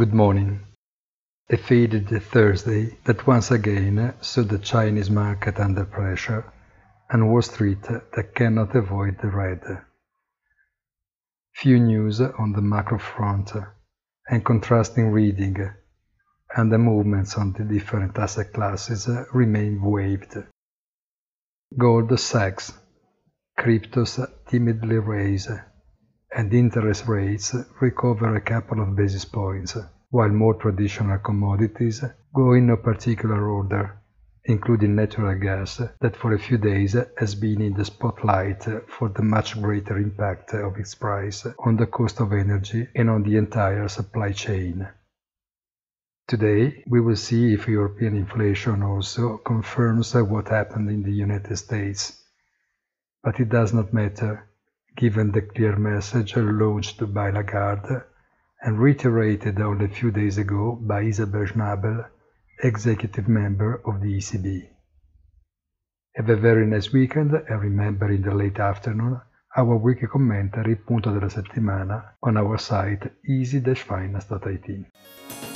Good morning. A faded Thursday that once again saw the Chinese market under pressure and Wall Street that cannot avoid the red. Few news on the macro front and contrasting reading and the movements on the different asset classes remain waved. Gold sags, cryptos timidly raise, and interest rates recover a couple of basis points, while more traditional commodities go in no particular order, including natural gas that for a few days has been in the spotlight for the much greater impact of its price on the cost of energy and on the entire supply chain. Today, we will see if European inflation also confirms what happened in the United States. But it does not matter given the clear message launched by Lagarde and reiterated only a few days ago by Isabel Schnabel, executive member of the ECB. Have a very nice weekend and remember in the late afternoon our weekly commentary punto della settimana on our site easy-finance.it.